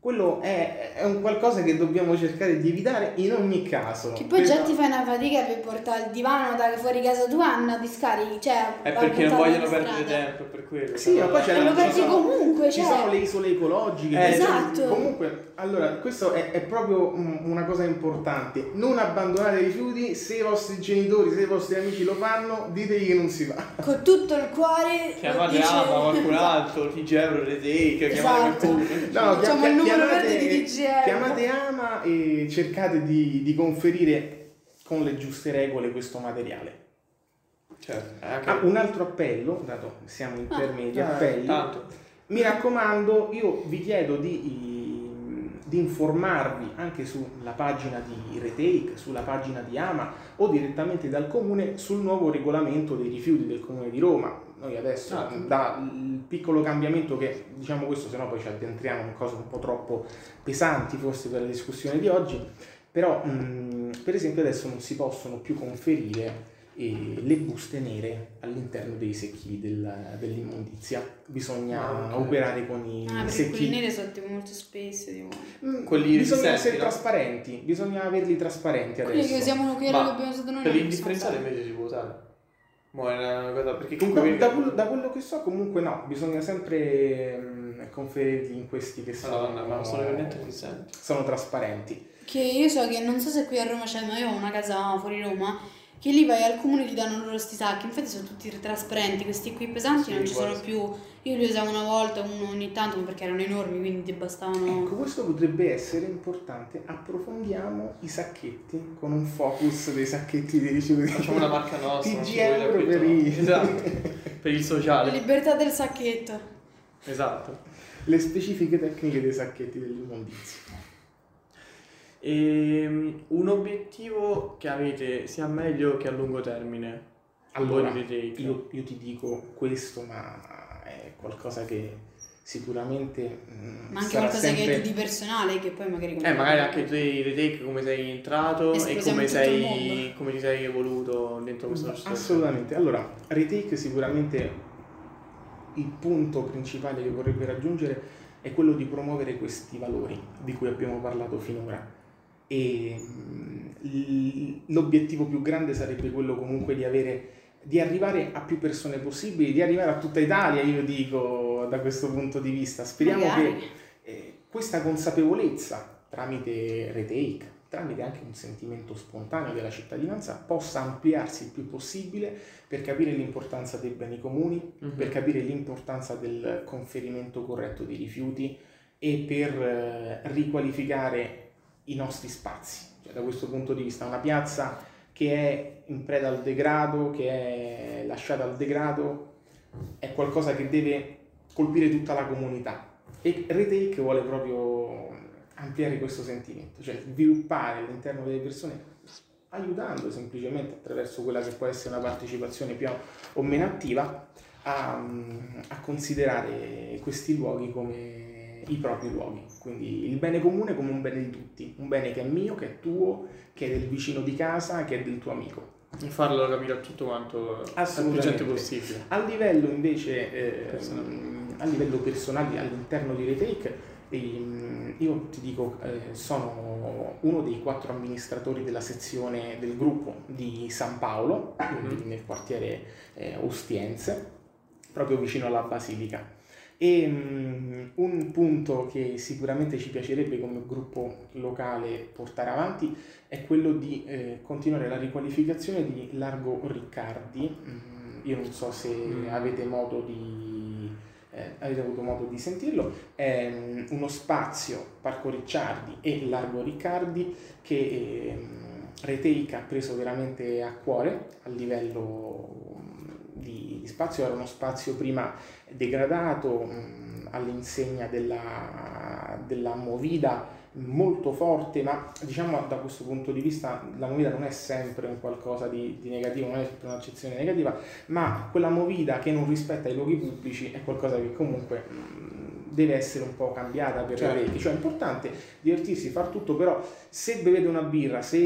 quello è, è un qualcosa che dobbiamo cercare di evitare in ogni caso. Che poi già Per- ti fai una fatica per portare il divano da fuori casa tua, non ti scarichi, cioè... È perché non vogliono perdere tempo, per quello. Sì, ma poi c'è E lo ci perdi sono- comunque, Ci cioè. sono le isole ecologiche. Eh, esatto. Comunque, allora, questo è, è proprio un- una cosa importante. Non abbandonate i rifiuti, se i vostri genitori, se i vostri amici lo fanno, ditegli che non si fa. Con tutto il cuore... Chiamate dice- Ama, qualcun altro, TG Euro, Retake, chiamate Esatto. qualcuno. No, Facciamo chia- il numero chiamate- verde di. Chiamate Ama e cercate di, di conferire con le giuste regole questo materiale. Certo, è anche... Ah, un altro appello, dato che siamo in Ah. termini di appelli, tanto. mi raccomando, io vi chiedo di, di informarvi anche sulla pagina di Retake, sulla pagina di Ama o direttamente dal comune sul nuovo regolamento dei rifiuti del comune di Roma. Noi adesso, Ah. dal piccolo cambiamento che diciamo questo, se no poi ci addentriamo in cose un po' troppo pesanti forse per la discussione di oggi, però mh, per esempio adesso non si possono più conferire eh, le buste nere all'interno dei secchi del- dell'immondizia. Bisogna Ah, ok. operare con i Ah, perché secchi. quelli neri sono tipo molto spesse, tipo... Mm, Quelli bisogna essere no? trasparenti, bisogna averli trasparenti Quelli adesso. che usiamo quelli Ma che abbiamo usato noi Per l'indifferenziale invece si può usare. Mo è una cosa perché No, comunque da, quello, da quello che so comunque no, bisogna sempre mm, conferirli in questi che sono, Madonna, ma non sono per niente resistenti. sono trasparenti. Che io so che, non so se qui a Roma c'è, ma io ho una casa fuori Roma, che lì vai al comune e ti danno loro sti sacchi, infatti sono tutti trasparenti, questi qui pesanti Sì, non ci sono guarda. più, io li usavo una volta, uno ogni tanto, ma perché erano enormi, quindi ti bastavano... Ecco, questo potrebbe essere importante. Approfondiamo i sacchetti con un focus dei sacchetti di rifiuti. Facciamo una marca nostra. TG euro per i... Esatto, per il La sociale. libertà del sacchetto. Esatto. Le specifiche tecniche dei sacchetti dell'immondizia. Ehm, un obiettivo che avete sia a medio che a lungo termine. Allora, Voi di Retake. io, io ti dico questo, ma è qualcosa che sicuramente mm, Ma anche sarà qualcosa sempre... che hai tu di personale, che poi magari... Eh, magari anche tu di Retake come sei entrato e come, sei, come ti sei evoluto dentro questo processo. Assolutamente. Allora, Retake sicuramente il punto principale che vorrebbe raggiungere è quello di promuovere questi valori di cui abbiamo parlato finora. E mm, l'obiettivo più grande sarebbe quello comunque di avere di arrivare a più persone possibili, di arrivare a tutta Italia, io dico da questo punto di vista. Speriamo Magari. che eh, questa consapevolezza tramite retake, tramite anche un sentimento spontaneo della cittadinanza, possa ampliarsi il più possibile per capire l'importanza dei beni comuni, Mhm. per capire l'importanza del conferimento corretto dei rifiuti e per eh, riqualificare i nostri spazi. Cioè, da questo punto di vista, una piazza che è in preda al degrado, che è lasciata al degrado, è qualcosa che deve colpire tutta la comunità. E Retake vuole proprio ampliare questo sentimento, cioè sviluppare all'interno delle persone, aiutando semplicemente attraverso quella che può essere una partecipazione più o meno attiva, a, a considerare questi luoghi come i propri luoghi, quindi il bene comune come un bene di tutti, un bene che è mio, che è tuo, che è del vicino di casa, che è del tuo amico. E farlo capire a tutto quanto più gente possibile. A livello invece, eh, a livello personale all'interno di Retake, ehm, io ti dico, eh, sono uno dei quattro amministratori della sezione del gruppo di San Paolo, Mhm. nel quartiere eh, Ostiense, proprio vicino alla Basilica. E mm, un punto che sicuramente ci piacerebbe come gruppo locale portare avanti è quello di eh, continuare la riqualificazione di Largo Riccardi. Mm, io non so se Mm. avete modo di eh, avete avuto modo di sentirlo, è mm, uno spazio Parco Ricciardi e Largo Riccardi che ehm, Retake ha preso veramente a cuore a livello di, di spazio, era uno spazio prima degradato mh, all'insegna della, della movida molto forte, ma diciamo da questo punto di vista la movida non è sempre un qualcosa di, di negativo, non è sempre un'accezione negativa, ma quella movida che non rispetta i luoghi pubblici è qualcosa che comunque mh, deve essere un po' cambiata per Certo. le orecchie, cioè è importante divertirsi, far tutto, però se bevete una birra, se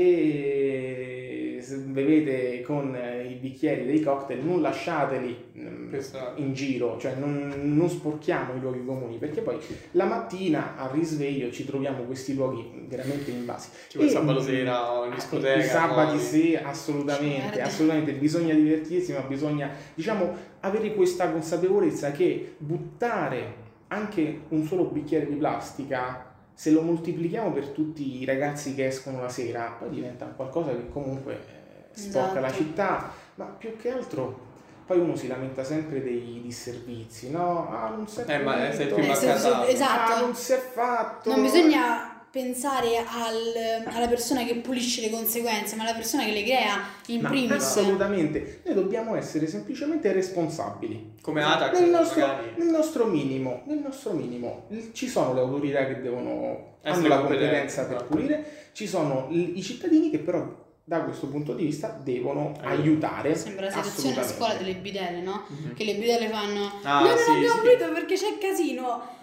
se, se bevete con eh, i bicchieri dei cocktail non lasciateli mm, in giro, cioè non, non sporchiamo i luoghi comuni perché poi la mattina al risveglio ci troviamo questi luoghi veramente invasi. Tipo il sabato sera o in discoteca. I sabati poi- sì, assolutamente, Merda. assolutamente, bisogna divertirsi, ma bisogna, diciamo, avere questa consapevolezza che buttare anche un solo bicchiere di plastica, se lo moltiplichiamo per tutti i ragazzi che escono la sera, poi diventa qualcosa che comunque eh, sporca la Esatto. città, ma più che altro poi uno si lamenta sempre dei disservizi, no? Ah, non si è Eh, ma sei più Eh, esatto. Ah, non si è fatto. Non bisogna pensare al- alla persona che pulisce le conseguenze, ma alla persona che le crea in Ma primis. assolutamente, noi dobbiamo essere semplicemente responsabili. Come Atac, Nel nostro, nel nostro minimo, nel nostro minimo, ci sono le autorità che devono hanno la competenza per esatto. pulire, ci sono i cittadini che però da questo punto di vista devono Aiuto. aiutare. Sembra la situazione a scuola delle bidelle, no? Mhm. Che le bidelle fanno Ah, Noi non sì, abbiamo sì. pulito perché c'è casino.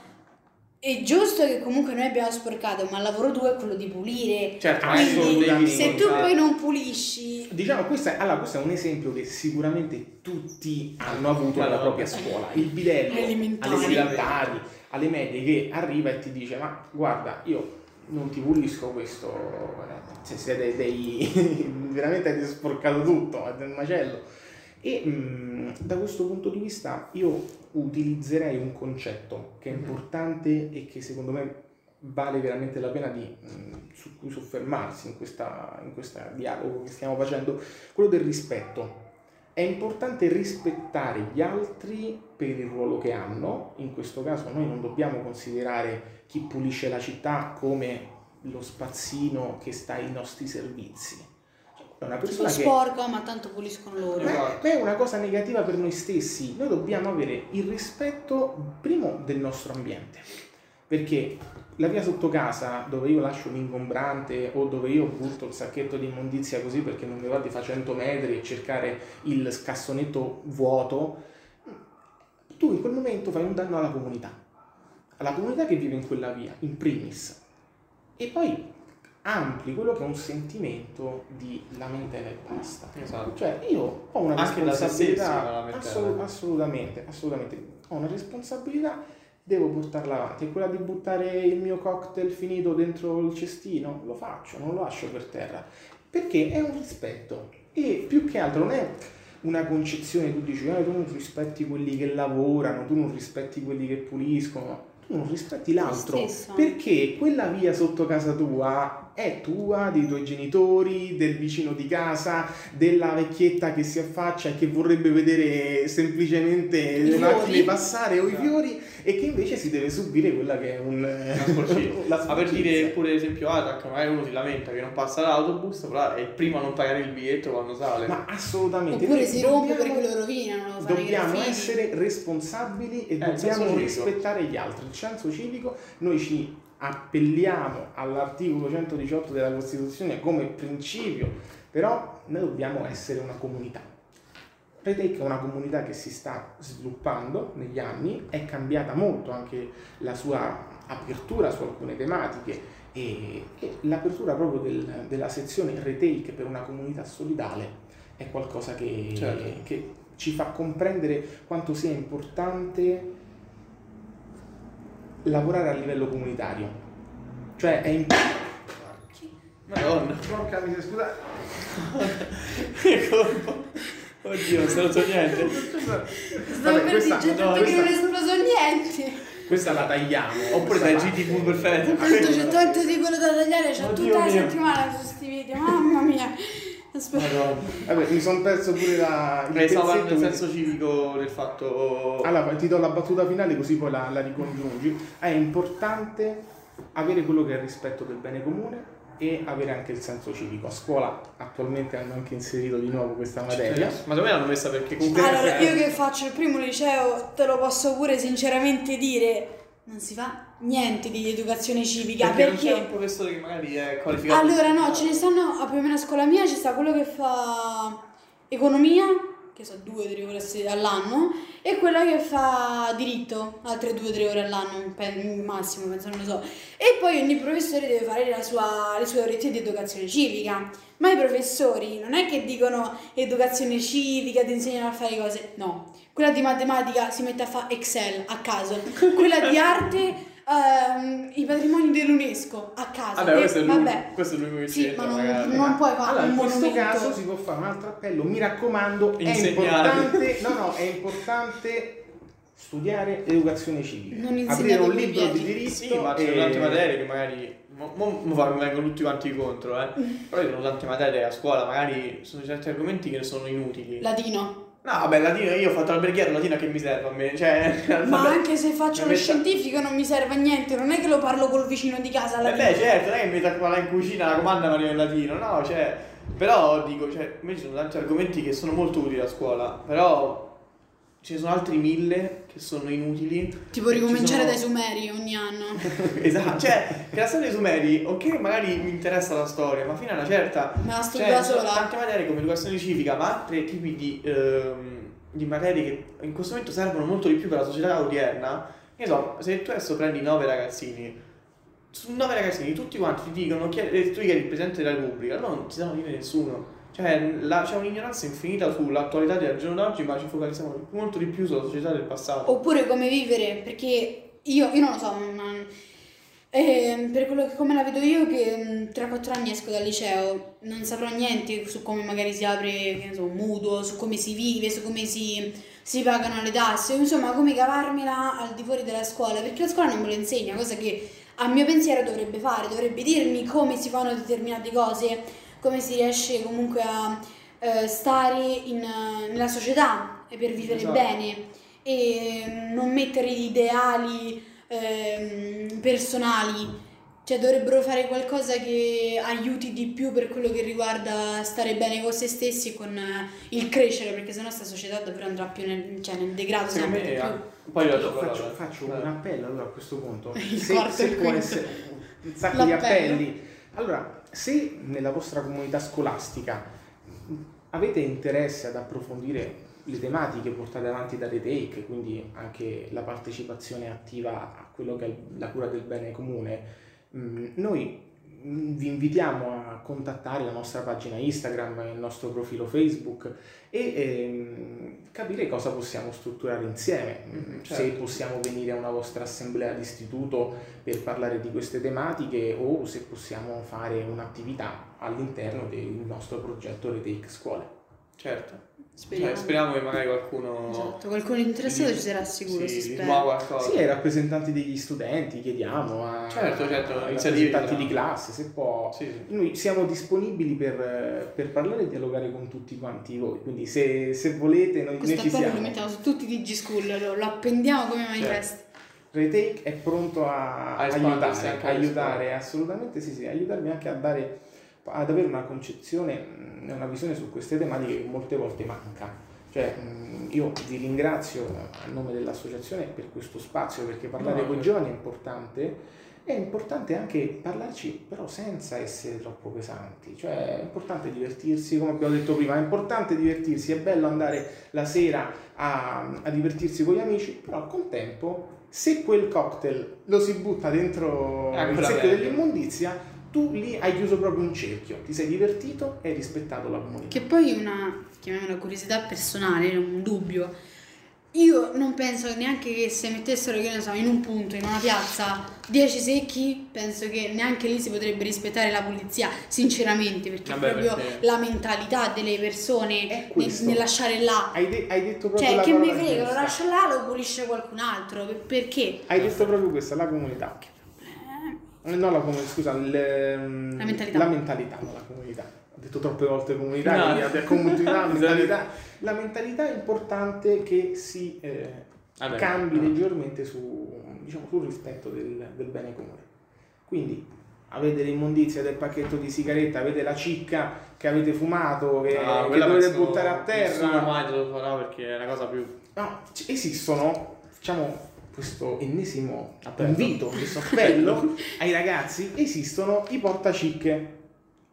È giusto che comunque noi abbiamo sporcato, ma il lavoro tuo è quello di pulire. Certo, Quindi se tu contare- poi non pulisci, Diciamo, questo è, allora, questo è un esempio che sicuramente tutti hanno avuto nella Allora. propria scuola. Il bidello Elementari. alle elementari, alle medie che arriva e ti dice ma guarda io non ti pulisco questo, eh, se siete dei... veramente avete sporcato tutto, è del macello. E mh, da questo punto di vista io utilizzerei un concetto che è Mhm. importante e che secondo me vale veramente la pena di, mh, su cui soffermarsi in questo dialogo che stiamo facendo, quello del rispetto. È importante rispettare gli altri per il ruolo che hanno, in questo caso noi non dobbiamo considerare chi pulisce la città come lo spazzino che sta ai nostri servizi. È una lo persona che sporco, ma tanto puliscono loro. ma Esatto. ma è una cosa negativa per noi stessi. Noi dobbiamo avere il rispetto, primo, del nostro ambiente. Perché la via sotto casa, dove io lascio l'ingombrante o dove io butto il sacchetto di immondizia così perché non mi va di fare 100 metri e cercare il scassonetto vuoto, tu in quel momento fai un danno alla comunità. Alla comunità che vive in quella via, in primis. E poi ampli quello che è un sentimento di lamentela e basta. Esatto. Cioè, io ho una Anche responsabilità, assolu- assolutamente, assolutamente, ho una responsabilità, devo portarla avanti. È quella di buttare il mio cocktail finito dentro il cestino? Lo faccio, non lo lascio per terra, perché è un rispetto. E più che altro non è una concezione, tu dici, "Ah, tu non rispetti quelli che lavorano, tu non rispetti quelli che puliscono, tu non rispetti l'altro. Perché quella via sotto casa tua è tua, dei tuoi genitori, del vicino di casa, della vecchietta che si affaccia e che vorrebbe vedere semplicemente I le fiori. macchine passare o i Esatto. fiori e che invece si deve subire quella che è un... Sporcizia. la Ma per dire pure ad esempio Atac, magari uno si lamenta che non passa l'autobus, però è il primo a non pagare il biglietto quando sale. Ma assolutamente. Oppure Noi si rompe perché lo rovinano, Dobbiamo essere responsabili e Eh, dobbiamo rispettare gli altri. Il senso civico, noi ci appelliamo all'articolo 118 della Costituzione come principio, però noi dobbiamo essere una comunità. Retake è una comunità che si sta sviluppando negli anni, è cambiata molto anche la sua apertura su alcune tematiche e, e l'apertura proprio del- della sezione Retake per una comunità solidale è qualcosa che, Certo. che ci fa comprendere quanto sia importante lavorare a livello comunitario. Cioè è importante... Madonna, Porca miseria, scusate. che colpo. Oddio, non se lo so niente. Stavo per questa- dire, no, tutto che non è esploso niente. Questa la tagliamo. Oppure dai. GTV perfetto. Tanto c'è tanto di quello da tagliare, c'è Oddio tutta la mio. settimana su questi video, mamma mia. Vabbè, mi sono perso pure la, il stavo parlando del quindi- senso civico del fatto... Allora, ti do la battuta finale così poi la, la ricongiungi. È importante avere quello che è il rispetto del bene comune e avere anche il senso civico. A scuola attualmente hanno anche inserito di nuovo questa materia. Ma secondo me l'hanno messa perché comunque... Allora, io che faccio il primo liceo, te lo posso pure sinceramente dire, non si fa niente di educazione civica, Perché, perché... un professore che magari è qualificato... Allora no, ce ne stanno, a più o meno a scuola mia ci sta quello che fa economia, che so due o tre ore all'anno, e quella che fa diritto, altre due o tre ore all'anno, massimo, penso, non lo so. E poi ogni professore deve fare la sua, le sue orette di educazione civica. Ma i professori non è che dicono educazione civica, ti insegnano a fare cose, no. Quella di matematica si mette a fare Excel a caso, quella di arte ehm, i patrimoni dell'UNESCO a caso. Vabbè, E- questo è l'unico, vabbè. questo è l'unico che Sì, c'entra, ma non, magari. non puoi fare Allora, un in questo monumento. caso si può fare un altro appello. Mi raccomando, è Insegnare. importante, no, no, è importante studiare educazione civica. Non Aprire un libro di diritto Sì, ma ci e- sono tante materie che magari. Mo, mo, mo vengono tutti quanti contro, eh. Però ci sono tante materie a scuola, magari sono certi argomenti che sono inutili. Latino. No, vabbè, latino, io ho fatto l'alberghiero, latino che mi serve a me. Cioè, Ma anche se faccio lo metta- scientifico non mi serve a niente, non è che lo parlo col vicino di casa Eh beh, certo, non è che mi metto a parlare in cucina, la comanda Maria in latino, no, cioè. Però dico, cioè, invece ci sono tanti argomenti che sono molto utili a scuola, però ce ne sono altri mille che sono inutili. Tipo ci ricominciare sono- dai Sumeri ogni anno. esatto, cioè, che la storia dei Sumeri, ok, magari mi interessa la storia, ma fino a una certa. Me la studio Cioè, sola. tante materie come educazione civica, ma altri tipi di, ehm, di materie che in questo momento servono molto di più per la società odierna. Che so, se tu adesso prendi nove ragazzini, su nove ragazzini tutti quanti ti dicono chi è, tu chiedi il Presidente della Repubblica, no, non ti sanno dire nessuno. Cioè, la- c'è un'ignoranza infinita sull'attualità del giorno d'oggi, ma ci focalizziamo molto di più sulla società del passato. Oppure come vivere, perché io, io non lo so, ma, eh, per quello che come la vedo io che mm, tra quattro anni esco dal liceo, non saprò niente su come magari si apre, un mutuo, su come si vive, su come si, si pagano le tasse, insomma come cavarmela al di fuori della scuola, perché la scuola non me lo insegna, cosa che a mio pensiero dovrebbe fare, dovrebbe dirmi come si fanno determinate cose, come si riesce comunque a eh, stare in, eh, nella società e per vivere Esatto. bene e non mettere ideali ehm, personali. Cioè dovrebbero fare qualcosa che aiuti di più per quello che riguarda stare bene con se stessi e con eh, il crescere, perché sennò sta società davvero andrà più nel, cioè, nel degrado Secondo sempre me, di più. poi io faccio, faccio Eh. un appello allora a questo punto. Il se, quarto se può essere un sacco di L'appello. appelli. Allora, se nella vostra comunità scolastica avete interesse ad approfondire le tematiche portate avanti da Retake, quindi anche la partecipazione attiva a quello che è la cura del bene comune, mh, noi vi invitiamo a contattare la nostra pagina Instagram, il nostro profilo Facebook e ehm, capire cosa possiamo strutturare insieme. Mhm, Se certo. possiamo venire a una vostra assemblea d'istituto per parlare di queste tematiche o se possiamo fare un'attività all'interno del nostro progetto Retake Scuole. Certo. Speriamo. Cioè, speriamo che magari qualcuno. Esatto, qualcuno interessato ci sarà sicuro, sì, si qualcosa. Sì, ai rappresentanti degli studenti chiediamo, a, Certo, certo, ai rappresentanti di- classe, se può. Sì, sì. Noi siamo disponibili per, per parlare e dialogare con tutti quanti voi, quindi se, se volete noi, noi ci appello lo siamo. mettiamo su tutti i DG School, lo, lo appendiamo come manifesto. Retake è pronto a, A aiutare, anche alle aiutare assolutamente sì, sì, aiutarmi anche a dare, ad avere una concezione mh, e una visione su queste tematiche che molte volte manca. Cioè, mh, io vi ringrazio a nome dell'associazione per questo spazio, perché parlare No, con i eh. giovani è importante. È importante anche parlarci, però senza essere troppo pesanti. Cioè, è importante divertirsi, come abbiamo detto prima, è importante divertirsi, è bello andare la sera a, a divertirsi con gli amici, però al contempo, se quel cocktail lo si butta dentro È il secchio dell'immondizia, tu lì hai chiuso proprio un cerchio, ti sei divertito e hai rispettato la comunità. Che poi una, chiamiamola curiosità personale, un dubbio. Io non penso neanche che se mettessero, che ne so, in un punto, in una piazza, 10 secchi, penso che neanche lì si potrebbe rispettare la pulizia, sinceramente, perché Vabbè, è proprio perché- la mentalità delle persone nel, nel lasciare là. Hai, de- hai detto proprio Cioè, la che mi frega, lo lascio là, lo pulisce qualcun altro. per- Perché? Hai detto proprio questa, la comunità. Eh, No, la comunità, scusa, il, ehm, La mentalità. La mentalità, non la comunità. Ho detto troppe volte comunità, No. quindi abbia comunità, la mentalità. La mentalità è importante che si eh, Vabbè, cambi no. leggermente su, diciamo, sul rispetto del, del bene comune. Quindi avete l'immondizia del pacchetto di sigaretta, avete la cicca che avete fumato, che, Ah, che quella dovete buttare a Nessuno terra. mai te lo farà perché è una cosa più. No, c- esistono, facciamo questo ennesimo Appello. invito, questo appello ai ragazzi, esistono i portacicche,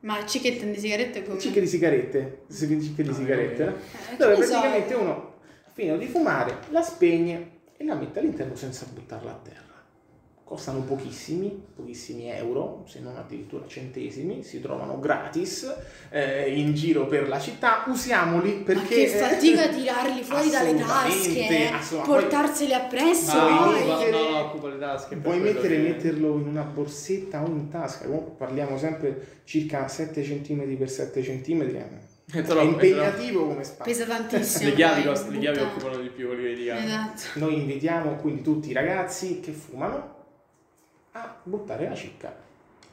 Ma cicchette di sigarette come? cicche di sigarette, si- cicche di No, sigarette, no? Eh, dove che ne so. praticamente uno finito di fumare, la spegne e la mette all'interno senza buttarla a terra. Costano pochissimi, pochissimi euro, se non addirittura centesimi, si trovano gratis eh, in giro per la città, usiamoli perché... che fatica tirarli fuori dalle tasche, eh, portarseli appresso. No, mettere- no, no, occupa le tasche. quello mettere che- metterlo in una borsetta o in tasca? Comunque parliamo sempre circa 7 cm per 7 cm. È È troppo, è impegnativo come spazio. Pesa tantissimo. Le chiavi, poi, cost- le chiavi occupano di più quelli di chiavi. Esatto. Noi invitiamo quindi tutti i ragazzi che fumano a buttare la cicca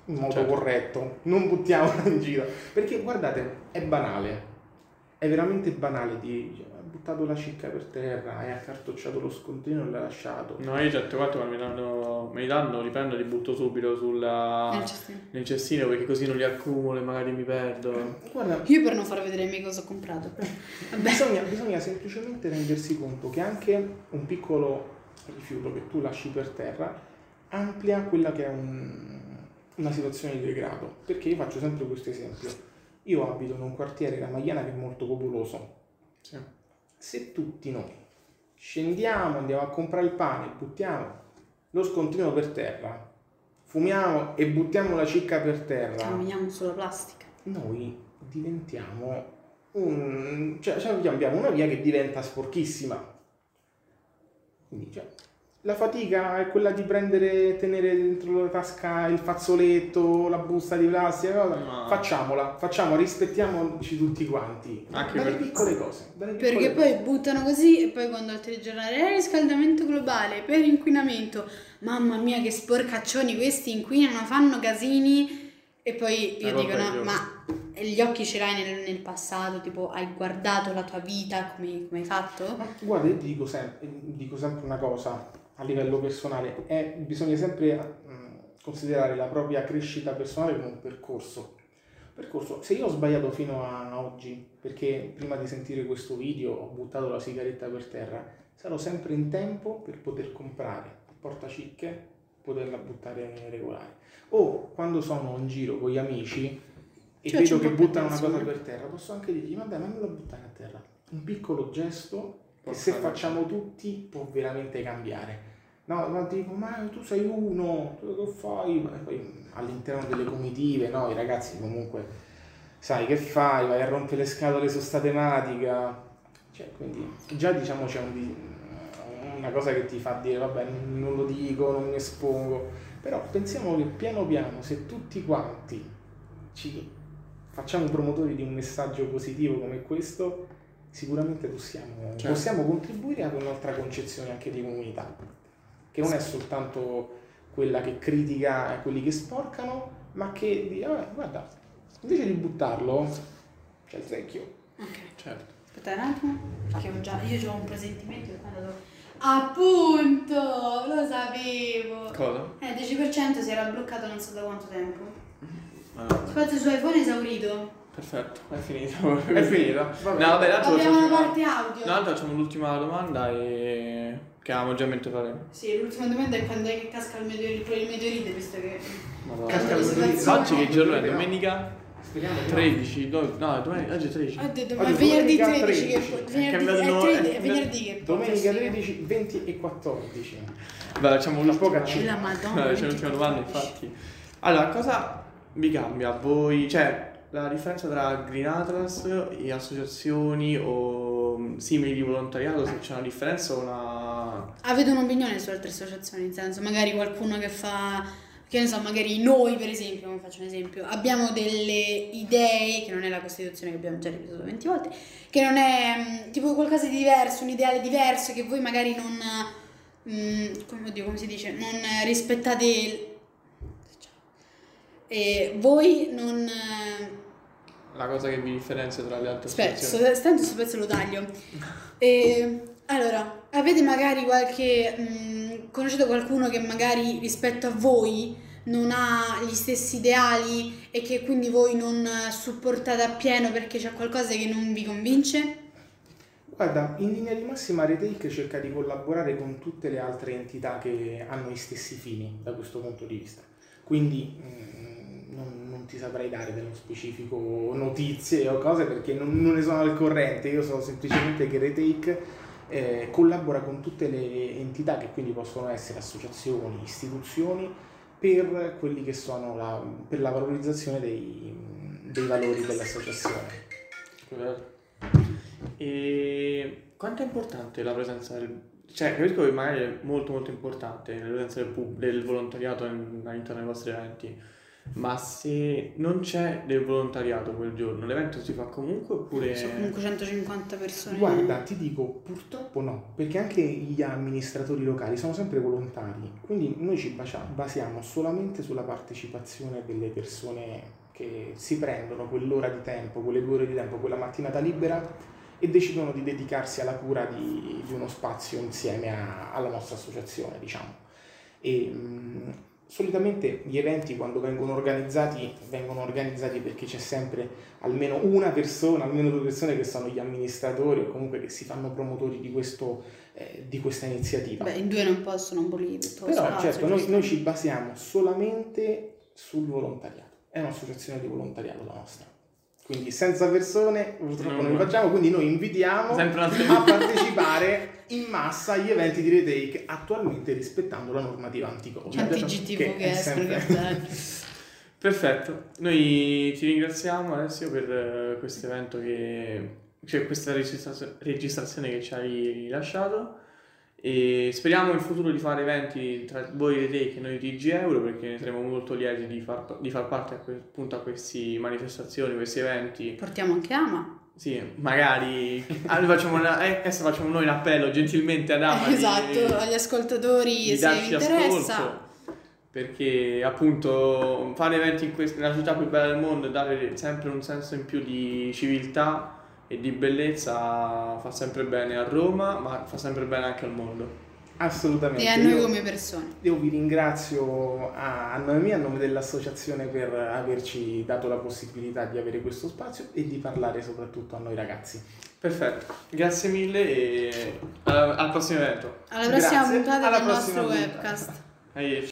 in modo Certo. corretto, non buttiamola in giro, perché guardate, è banale, è veramente banale di dice, hai buttato la cicca per terra, hai accartocciato lo scontrino e l'hai lasciato. No, io certe volte quando mi danno, me li danno, li prendo e li butto subito sulla, Nel cestino. nel cestino perché così non li accumulo e magari mi perdo. Guarda, Io per non far vedere ai miei cosa ho comprato. Bisogna, bisogna semplicemente rendersi conto che anche un piccolo rifiuto che tu lasci per terra amplia quella che è un- una situazione di degrado. Perché io faccio sempre questo esempio. Io abito in un quartiere, la Magliana, che è molto popoloso. Sì. Se tutti noi scendiamo, andiamo a comprare il pane, buttiamo lo scontrino per terra, fumiamo e buttiamo la cicca per terra, Camminiamo sulla plastica. noi diventiamo un... cioè, cioè abbiamo una via che diventa sporchissima. Quindi, cioè, la fatica è quella di prendere, tenere dentro la tasca il fazzoletto, la busta di plastica. No. facciamola, facciamo, rispettiamoci tutti quanti. Anche dalle per- piccole cose. dalle piccole Perché cose. poi buttano così e poi quando al telegiornale eh, riscaldamento globale per inquinamento. Mamma mia che sporcaccioni questi inquinano, fanno casini e poi io La dico è no, ma gli occhi ce l'hai nel, nel passato, tipo hai guardato la tua vita come, come hai fatto? Ma guarda, io ti dico sempre, dico sempre una cosa a livello personale, è, bisogna sempre considerare la propria crescita personale come un percorso. Percorso, se io ho sbagliato fino a oggi, perché prima di sentire questo video ho buttato la sigaretta per terra, sarò sempre in tempo per poter comprare portacicche, poterla buttare regolare. O quando sono in giro con gli amici e Cioè, vedo che buttano una cosa per terra, posso anche dirgli, vabbè, ma non la buttare a terra. Un piccolo gesto Porca se facciamo tutti può veramente cambiare. No, ma dico, ma tu sei uno, tu che fai? Poi all'interno delle comitive, no, i ragazzi comunque, sai che fai? Vai a rompere le scatole su sta tematica. Cioè, quindi già diciamo c'è un una cosa che ti fa dire, vabbè, non lo dico, non mi espongo. Però pensiamo che piano piano, se tutti quanti ci facciamo promotori di un messaggio positivo come questo, sicuramente possiamo, Certo. possiamo contribuire ad un'altra concezione anche di comunità, che non è soltanto quella che critica quelli che sporcano, ma che dice, "Vabbè, guarda, invece di buttarlo, c'è il secchio. Ok, Certo. aspetta un attimo, perché ho già, io ho un presentimento che quando. Appunto, lo sapevo. Cosa? Eh, 10% si era bloccato non so da quanto tempo. Allora, Spazio su iPhone esaurito. Perfetto, è finito. È finita? Vabbè. No, vabbè, tanto Abbiamo una facciamo- parte audio. No, facciamo l'ultima domanda e... che avevamo già in mente fare. Sì, l'ultima domanda è quando è che casca il meteorite, il meteorite visto che... Madonna. Casca il situazione- Oggi che giorno è? No. Domenica Speriamo di no. 13, no, no domenica, oggi è 13. Ho detto, ma Oggi è venerdì domenica 13 che... 13. Venerdì, cambiato il è, nome, 13 è è venerdì che... Domenica sì. 13, 20 e 14. Beh, facciamo Una poca. La madonna. No, c'è l'ultima domanda, infatti. Allora, cosa vi cambia a voi? Cioè, la differenza tra Green Atlas e associazioni o mm, simili di volontariato, se c'è una differenza o una... Avete un'opinione su altre associazioni? Nel senso, magari qualcuno che fa, che ne so, magari noi per esempio, come faccio un esempio, abbiamo delle idee, che non è la Costituzione che abbiamo già ripetuto 20 volte, che non è mm, tipo qualcosa di diverso, un ideale diverso che voi magari non, mm, come, oddio, come si dice, non rispettate... il- E voi non... La cosa che vi differenzia tra le altre Aspetta, associazioni? sto, tanto sto pezzo lo taglio. E, allora, avete magari qualche... mh, conoscete qualcuno che magari rispetto a voi non ha gli stessi ideali e che quindi voi non supportate appieno perché c'è qualcosa che non vi convince? Guarda, in linea di massima Retake cerca di collaborare con tutte le altre entità che hanno gli stessi fini da questo punto di vista. Quindi mm, non, ti saprei dare dello specifico notizie o cose perché non, non ne sono al corrente. Io so semplicemente che Retake eh, collabora con tutte le entità che quindi possono essere associazioni, istituzioni, per quelli che sono la, per la valorizzazione dei, dei valori dell'associazione. E quanto è importante la presenza del... Cioè, capisco che magari è molto molto importante la presenza del, pub- del volontariato in- all'interno dei vostri eventi, ma se non c'è del volontariato quel giorno, l'evento si fa comunque oppure... Sono comunque 150 persone. Guarda, ti dico, purtroppo no, perché anche gli amministratori locali sono sempre volontari, quindi noi ci basiamo solamente sulla partecipazione delle persone che si prendono quell'ora di tempo, quelle due ore di tempo, quella mattinata libera e decidono di dedicarsi alla cura di, di uno spazio insieme a- alla nostra associazione, diciamo. E, mh, solitamente gli eventi quando vengono organizzati vengono organizzati perché c'è sempre almeno una persona, almeno due persone che sono gli amministratori o comunque che si fanno promotori di, questo, eh, di questa iniziativa. Beh, in due non possono abolire tutto Però spazio, certo, noi, noi ci basiamo solamente sul volontariato, è un'associazione di volontariato la nostra. Quindi senza persone purtroppo No, non li no. facciamo, quindi noi invitiamo a partecipare in massa agli eventi di Retake attualmente rispettando la normativa anti-Covid. Anti-GTV che, è escono sempre-. Perfetto, noi ti ringraziamo Alessio per eh, questo evento che, cioè questa registrazio- registrazione che ci hai rilasciato e speriamo in futuro di fare eventi tra voi e te che noi di TG Euro perché ne saremo molto lieti di far, di far parte a que- appunto a queste manifestazioni, questi eventi. Portiamo anche Ama. Sì, magari noi facciamo una- eh, adesso facciamo noi un appello gentilmente ad Ama di- esatto, agli ascoltatori di se darci interessa. ascolto perché appunto fare eventi in questa, nella città più bella del mondo e dare sempre un senso in più di civiltà e di bellezza fa sempre bene a Roma ma fa sempre bene anche al mondo Assolutamente. E a noi Io- come persone. Io vi ringrazio a, a nome mio, a nome dell'associazione per averci dato la possibilità di avere questo spazio e di parlare soprattutto a noi ragazzi. perfetto grazie mille e alla- al prossimo evento Alla prossima Grazie, puntata alla del prossima nostro puntata. webcast. Arrivederci.